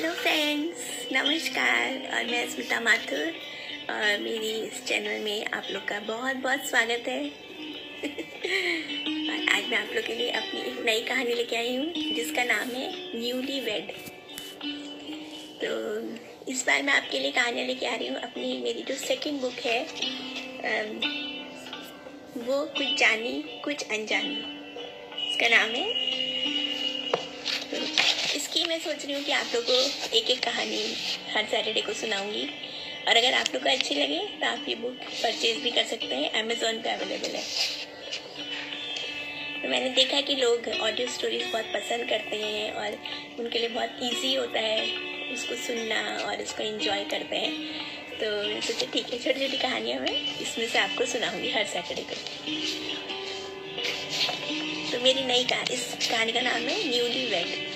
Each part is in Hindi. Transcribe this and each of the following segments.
हेलो फ्रेंड्स नमस्कार, और मैं स्मिता माथुर, और मेरी इस चैनल में आप लोग का बहुत बहुत स्वागत है। और आज मैं आप लोग के लिए अपनी एक नई कहानी लेके आई हूँ, जिसका नाम है न्यूली वेड तो इस बार मैं आपके लिए कहानियाँ लेके आ रही हूँ। अपनी, मेरी जो सेकंड बुक है वो कुछ जानी, कुछ अनजानी। इसका नाम है मैं सोच रही हूँ कि आप लोग को एक एक कहानी हर सैटरडे को सुनाऊँगी। और अगर आप लोग को अच्छी लगे तो आप ये बुक परचेज भी कर सकते हैं। अमेजोन पे अवेलेबल है। तो मैंने देखा कि लोग ऑडियो स्टोरीज बहुत पसंद करते हैं और उनके लिए बहुत इजी होता है उसको सुनना और उसको एंजॉय करते हैं। तो सोचा, ठीक है छोटी छोटी कहानियाँ मैं इसमें से आपको सुनाऊँगी हर सैटरडे को। तो मेरी नई कहानी इस कहानी का नाम है न्यूली वेड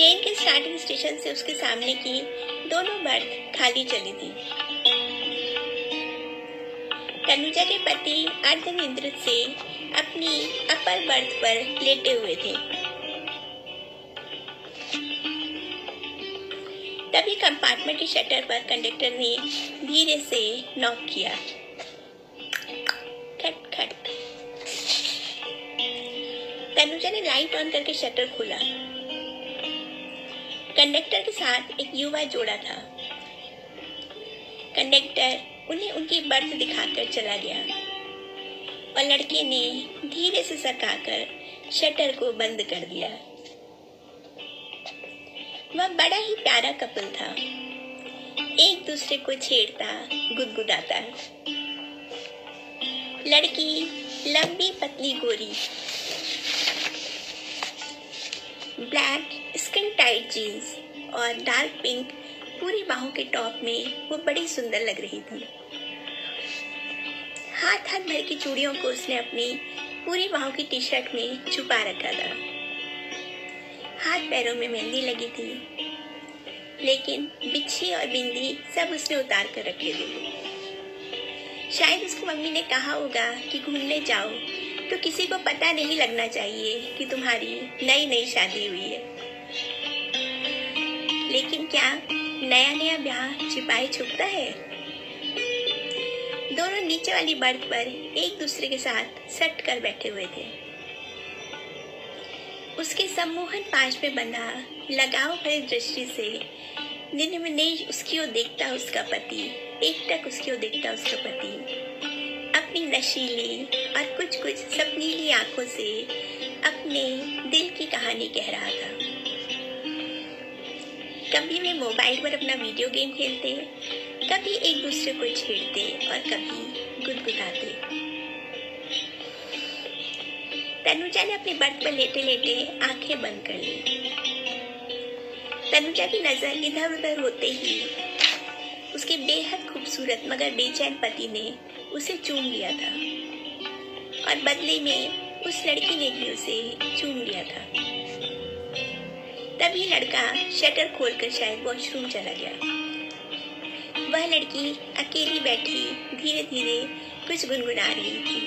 ट्रेन के स्टार्टिंग स्टेशन से उसके सामने की दोनों बर्थ खाली चली थी। तनुजा के पति अर्धनिद्रित से अपनी अपर बर्थ पर लेटे हुए थे। तभी कंपार्टमेंट की शटर पर कंडक्टर ने धीरे से नॉक किया। खट खट। तनुजा ने लाइट ऑन करके शटर खोला। कंडक्टर के साथ एक युवा जोड़ा था। कंडक्टर उन्हें उनकी बर्थ दिखाकर चला गया और लड़के ने धीरे से सरकाकर शटर को बंद कर दिया। वह बड़ा ही प्यारा कपल था। एक दूसरे को छेड़ता, गुदगुदाता। लड़की लंबी पतली गोरी, ब्लैक स्किन टाइट जीन्स और डार्क पिंक पूरी बाहों के टॉप में वो बड़ी सुंदर लग रही थी। हाथ हाथ भर की चूड़ियों को उसने अपनी पूरी बाहों की टी शर्ट में छुपा रखा था। हाथ पैरों में मेहंदी लगी थी, लेकिन बिच्छी और बिंदी सब उसने उतार कर रखे थे। शायद उसको मम्मी ने कहा होगा कि घूमने जाओ तो किसी को पता नहीं लगना चाहिए कि तुम्हारी नई नई शादी हुई है। लेकिन क्या नया नया ब्याह छिपाए छुपता है? दोनों नीचे वाली बर्थ पर एक दूसरे के साथ सट कर बैठे हुए थे। उसके सम्मोहन पाश में बंधा लगाव भरी दृष्टि से में उसकी ओर देखता उसका पति एक टक उसकी ओर देखता उसका पति। अपनी नशीली और कुछ कुछ सपनीली आँखों से अपने दिल की कहानी कह रहा था। कभी वे मोबाइल पर अपना वीडियो गेम खेलते, कभी एक दूसरे को छेड़ते और कभी गुदगुदाते। तनुजा ने अपने बर्थ पर लेटे लेटे आँखें बंद कर ली। तनुजा की नज़र इधर उधर होते ही उसके बेहद खूबसूरत मगर बेचैन पति ने उसे चूम लिया था और बदले में उस लड़की ने भी उसे चूम लिया था। तभी लड़का शटर खोलकर शायद वॉशरूम चला गया। वह लड़की अकेली बैठी धीरे धीरे कुछ गुनगुना रही थी।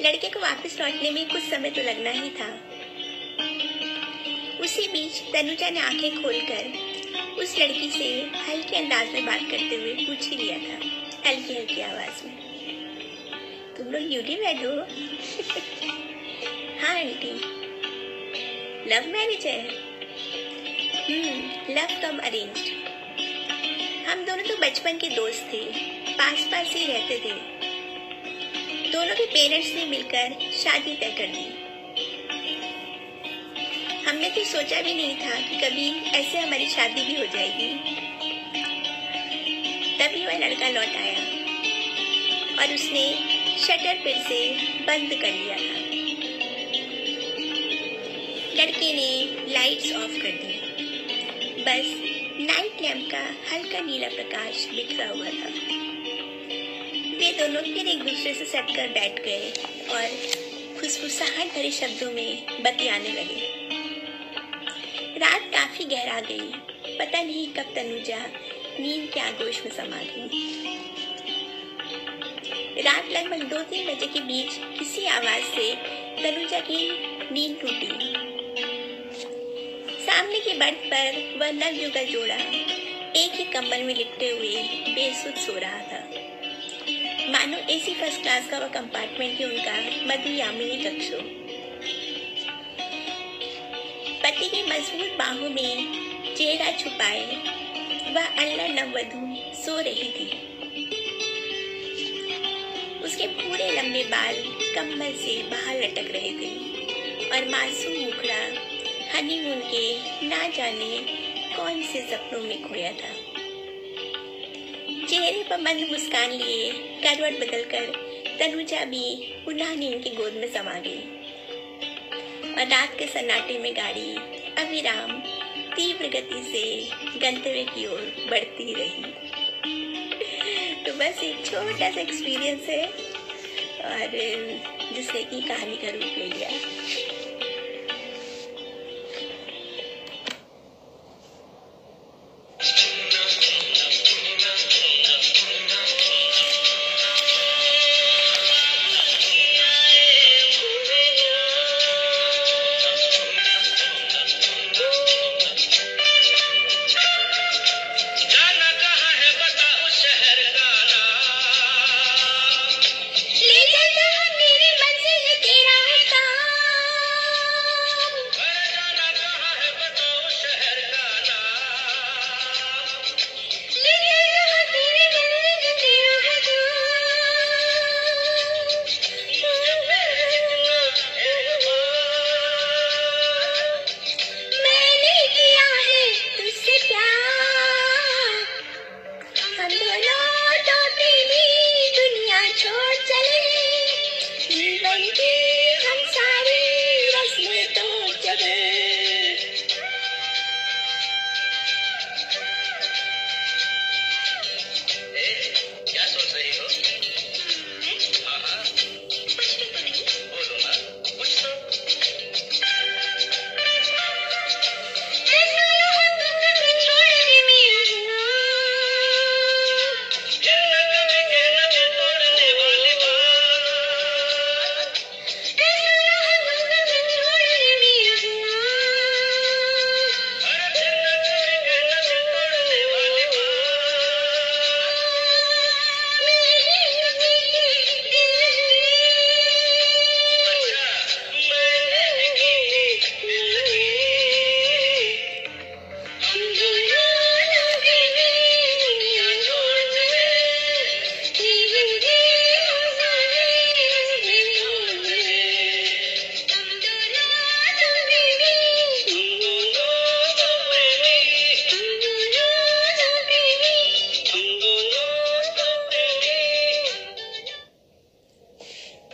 लड़के को वापस लौटने में कुछ समय तो लगना ही था। उसी बीच तनुजा ने आँखें खोलकर उस लड़की से हल्के अंदाज में बात करते हुए पूछ ही लिया था, हल्की हल्की आवाज़ में। तुम लोग यूटी वेड हो? हाँ आंटी। लव मैरिज है? हम्म लव कम अरेंज हम दोनों तो बचपन के दोस्त थे पास पास ही रहते थे। दोनों के पेरेंट्स ने मिलकर शादी तय कर दी। हमने तो सोचा भी नहीं था कि कभी ऐसे हमारी शादी भी हो जाएगी। तभी वह लड़का लौट आया और उसने शटर फिर से बंद कर लिया था। लड़के ने लाइट्स ऑफ़ कर दी। बस नाइट लैम्प का हल्का नीला प्रकाश बिखरा हुआ था। वे दोनों फिर एक दूसरे से सटकर बैठ गए और फुसफुसाहट भरे शब्दों में बतियाने लगे। रात काफ़ी गहरा गई। पता नहीं कब तनुजा नींद के आगोश में समा गई। रात लगभग दो तीन बजे के बीच किसी आवाज़ से तनुजा की नींद टूटी। सामने की बर्थ पर वह नवयुगा जोड़ा एक ही कंबल में लिपटे हुए बेसुध सो रहा था। मानो एसी फ़र्स्ट क्लास का वह कंपार्टमेंट ही उनका मधुयामिनी कक्ष हो। पति की मज़बूत बाहों में, चेहरा छुपाए, वह अल्लाह नववधु सो रही थी। उसके पूरे लंबे बाल कम्बल से बाहर लटक रहे थे और मासूम मुखड़ा हनीमून के ना जाने कौन से सपनों में खोया था। चेहरे पर मंद मुस्कान लिए करवट बदलकर तनुजा भी पुनः नींद की गोद में समा गई। और रात के सन्नाटे में गाड़ी अविराम तीव्र गति से गंतव्य की ओर बढ़ती रही। तो बस एक छोटा सा एक्सपीरियंस है और जिसने की कहानी का रूप ले लिया।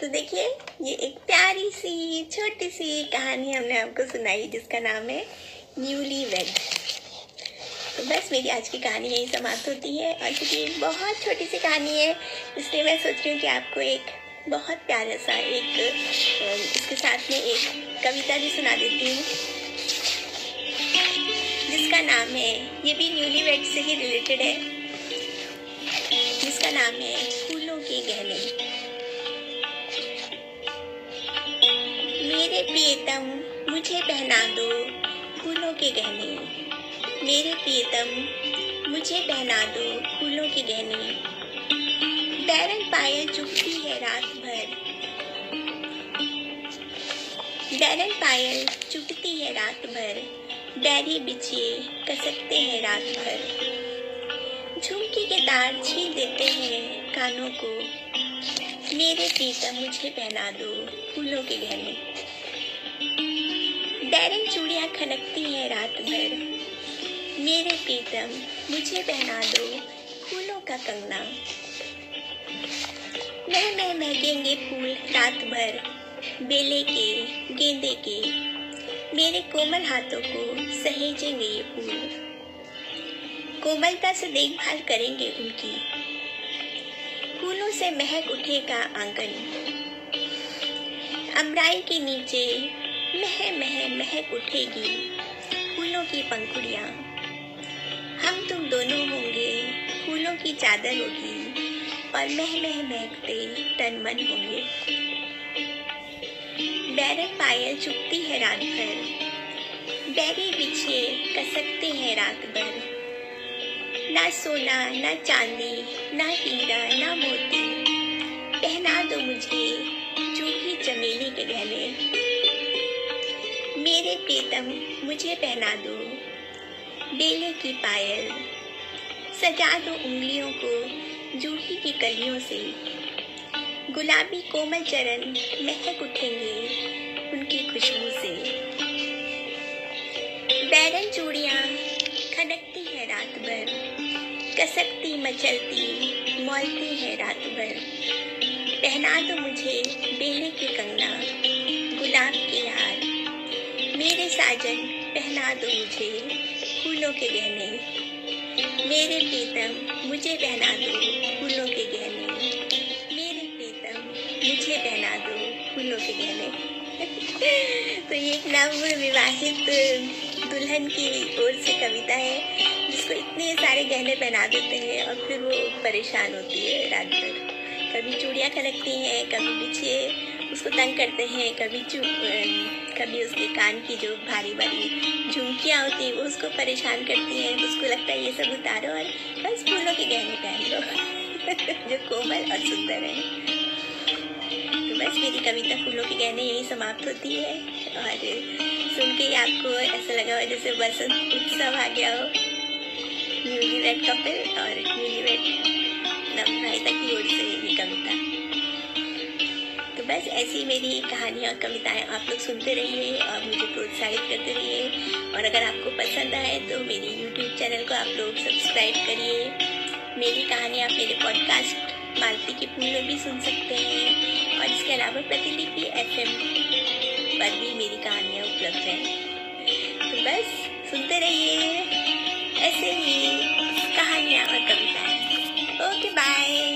तो देखिए, ये एक प्यारी सी, छोटी सी कहानी हमने आपको सुनाई, जिसका नाम है न्यूली वेड तो बस मेरी आज की कहानी यही समाप्त होती है। और क्योंकि एक बहुत छोटी सी कहानी है, इसलिए मैं सोच रही हूँ कि आपको एक बहुत प्यारा सा एक इसके साथ में एक कविता भी सुना देती हूँ। जिसका नाम है, ये भी न्यूली वेड से ही रिलेटेड है। जिसका नाम है मेरे प्रियतम, मुझे पहना दो फूलों के गहने। मेरे प्रियतम, मुझे पहना दो फूलों के गहने। बैरन पायल चुपती है रात भर। बैरन पायल चुपती है रात भर। बैरी बिछिए कसकते हैं रात भर। झुमकी के तार छीन देते हैं कानों को। मेरे प्रीतम मुझे पहना दो फूलों के गहने। बैरन चूड़ियाँ खनकती हैं रात भर। मेरे प्रीतम, मुझे पहना दो फूलों का कंगना। मैं मैं महकेंगे फूल रात भर, बेले के, गेंदे के। मेरे कोमल हाथों को सहेजेंगे ये फूल। कोमलता से देखभाल करेंगे उनकी। फूलों से महक उठेगा आँगन। अमराई के नीचे मह मह महक उठेगी फूलों की पंखुड़ियाँ। हम तुम दोनों होंगे फूलों की चादर होगी और मह मह महकते तन मन होंगे। बैरक पायल चुपती है रात भर। बैरी बिछे कसकते हैं रात भर। ना सोना, ना चांदी, ना हीरा, ना मोती। पहना दो मुझे, चूही चमेली प्रीतम, मुझे पहना दो। बेले की पायल। सजा दो उंगलियों को जूही की कलियों से। गुलाबी कोमल चरण महक उठेंगे उनकी खुशबू से। बैरन चूड़ियाँ खनकती है रात भर। कसकती मचलती, मौलती है रात भर। पहना दो मुझे बेले की कंगना, गुलाब के हार। मेरे साजन, पहना दो मुझे फूलों के गहने। मेरे प्रीतम, मुझे पहना दो फूलों के गहने। मेरे प्रीतम, मुझे पहना दो फूलों के गहने। तो ये एक नव विवाहित दुल्हन की ओर से कविता है, जिसको इतने सारे गहने पहना देते हैं और फिर वो परेशान होती है रात भर। कभी चूड़ियाँ खनकती हैं, कभी पीछे उसको तंग करते हैं, कभी कभी उसके कान की जो भारी भारी झुमकियाँ होती हैं वो उसको परेशान करती हैं, उसको लगता है ये सब उतारो और बस फूलों के गहने पहन लो। जो कोमल और सुंदर है। तो बस मेरी कविता फूलों के गहने यही समाप्त होती है और सुन के आपको ऐसा लगा हो जैसे बसंत उत्सव आ गया हो। न्यूली वेड कपल और न्यूली वेड नवनायिता की ओर से। तो बस ऐसी मेरी कहानियाँ और कविताएँ आप लोग सुनते रहिए और मुझे प्रोत्साहित करते रहिए। और अगर आपको पसंद आए तो मेरी यूट्यूब चैनल को आप लोग सब्सक्राइब करिए। मेरी कहानी आप मेरे पॉडकास्ट मालती के फूल में भी सुन सकते हैं। और इसके अलावा प्रतिलिपि एफएम पर भी मेरी कहानियाँ उपलब्ध हैं। तो बस सुनते रहिए। ऐसे ही कहानियाँ और कविताएँ। Okay bye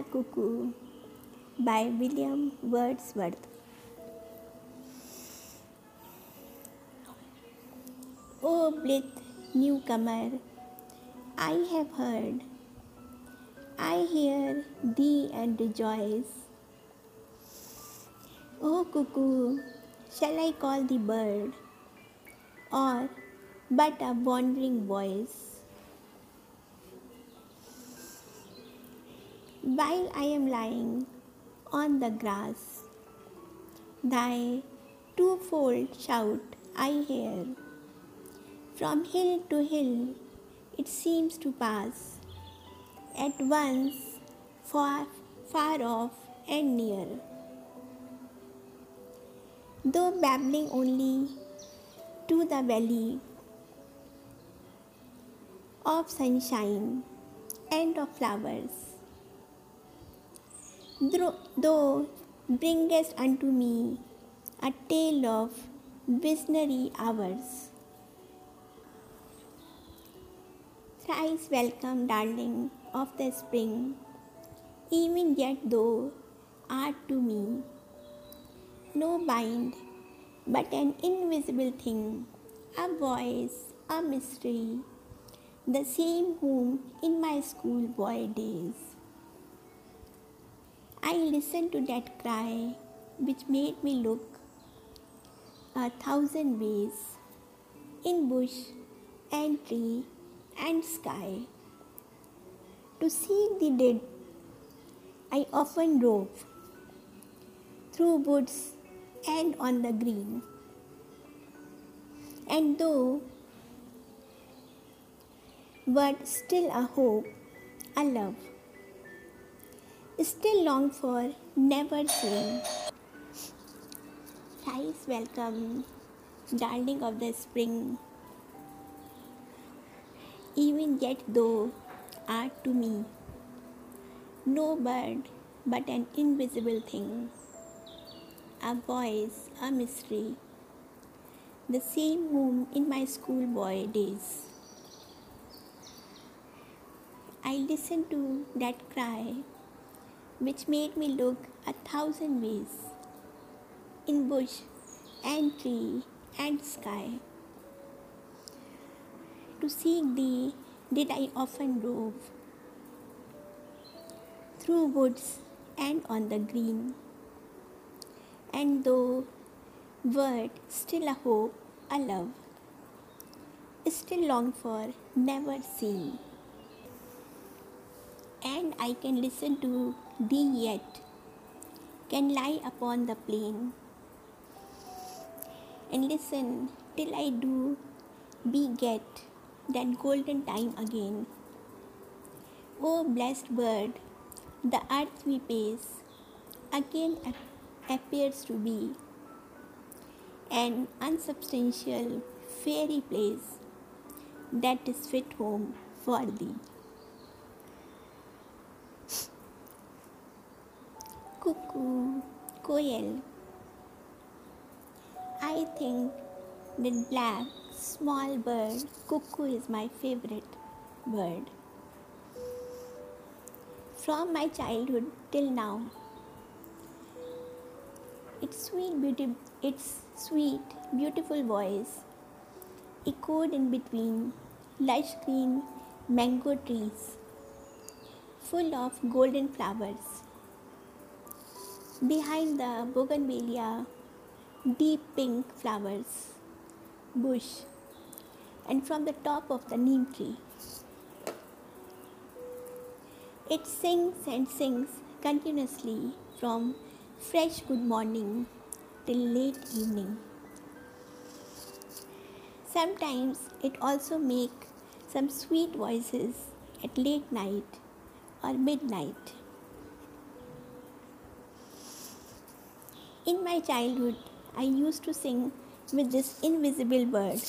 The Cuckoo by William Wordsworth. Oh, blithe newcomer, I have heard, I hear thee and rejoice. Oh, cuckoo, shall I call the bird, or but a wandering voice? While I am lying on the grass. Thy twofold shout I hear. From hill to hill it seems to pass, at once far, far off and near. Though babbling only to the valley of sunshine and of flowers. Thou bringest unto me a tale of visionary hours. Thrice welcome, darling of the spring, even yet thou art to me no bind, but an invisible thing, a voice, a mystery, the same whom in my schoolboy days. I listened to that cry which made me look a thousand ways in bush and tree and sky. To seek the dead, I often rove through woods and on the green. And though, but still a hope, a love, still long for, never seen. Thrice welcome, darling of the spring. Even yet, though art to me no bird but an invisible thing a voice, a mystery, the same whom in my schoolboy days. I listened to that cry which made me look a thousand ways in bush and tree and sky. To seek thee did I often rove through woods and on the green and though word still a hope, a love, still long for, never seen. And I can listen to thee yet, can lie upon the plain, and listen till I do beget that golden time again. O blessed bird, the earth we pace, again appears to be an unsubstantial fairy place that is fit home for thee. Cuckoo, Koel. I think the black small bird cuckoo is my favorite bird. From my childhood till now, its sweet, beauty, its sweet, beautiful voice echoed in between lush green mango trees full of golden flowers. Behind the bougainvillea, deep pink flowers, bush, and from the top of the neem tree. It sings and sings continuously from fresh good morning till late evening. Sometimes it also make some sweet voices at late night or midnight. In my childhood, I used to sing with this invisible bird.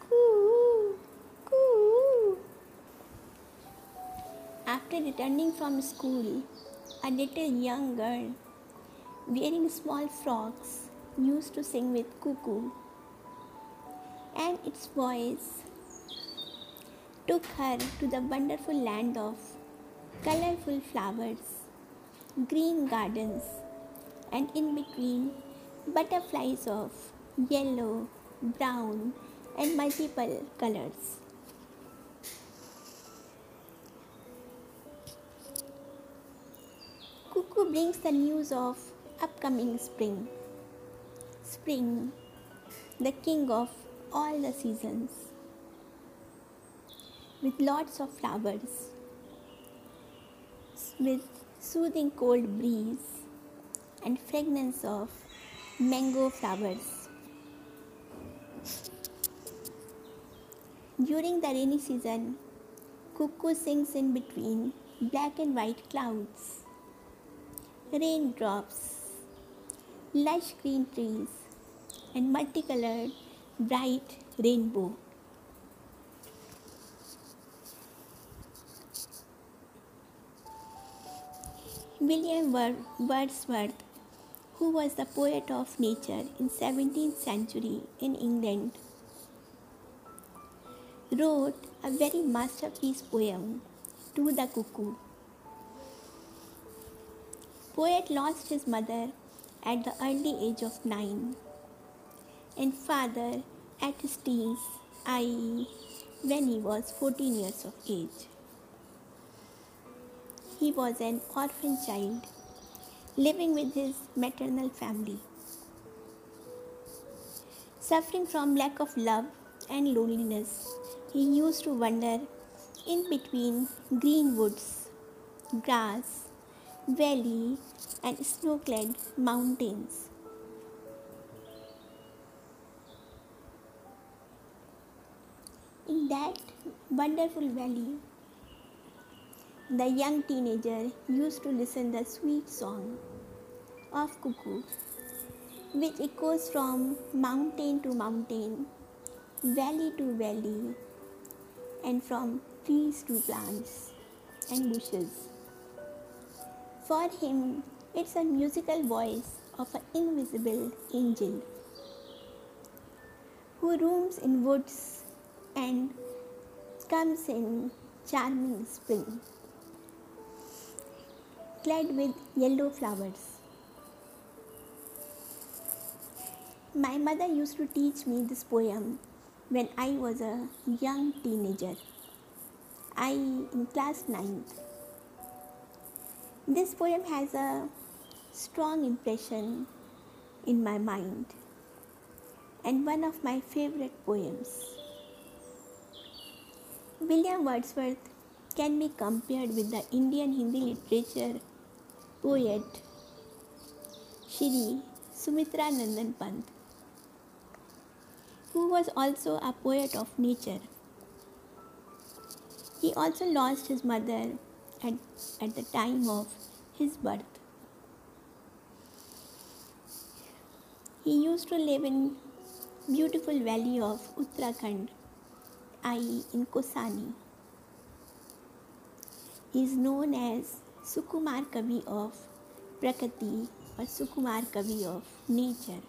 Coo, coo. After returning from school, a little young girl wearing small frocks used to sing with cuckoo, and its voice took her to the wonderful land of colorful flowers, green gardens, and in between butterflies of yellow, brown, and multiple colors. Cuckoo brings the news of upcoming spring. Spring, the king of all the seasons, with lots of flowers, with soothing cold breeze and fragrance of mango flowers. During the rainy season, cuckoo sings in between black and white clouds raindrops, lush green trees, and multicolored bright rainbow. William Wordsworth, who was the poet of nature in 17th century in England, wrote a very masterpiece poem to the cuckoo. Poet lost his mother at the early age of 9 and father at his teens, i.e., when he was 14 years of age. He was an orphan child living with his maternal family. Suffering from lack of love and loneliness, he used to wander in between green woods, grass, valley, and snow clad mountains. In that wonderful valley, the young teenager used to listen the sweet song of cuckoo, which echoes from mountain to mountain, valley to valley, and from trees to plants and bushes. For him, it's a musical voice of an invisible angel who roams in woods and comes in charming spring, clad with yellow flowers. My mother used to teach me this poem when I was a young teenager. I in class 9th. This poem has a strong impression in my mind and one of my favorite poems. William Wordsworth can be compared with the Indian Hindi literature poet Shri Sumitra Nandan Pant, who was also a poet of nature. He also lost his mother at, at the time of his birth. He used to live in beautiful valley of Uttarakhand i.e. in Kosani. He is known as Sukumar Kavi of Prakriti or Sukumar Kavi of nature.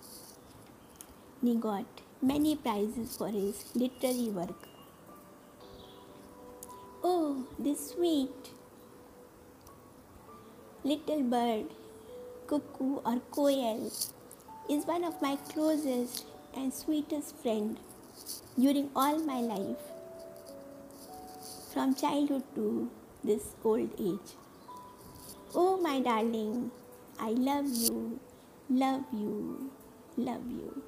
He got many prizes for his literary work. Oh, this sweet little bird, cuckoo or koel, is one of my closest and sweetest friend during all my life, from childhood to this old age. Oh, my darling, I love you, love you, love you.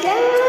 guys.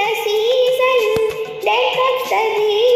the season that cuts the leaves.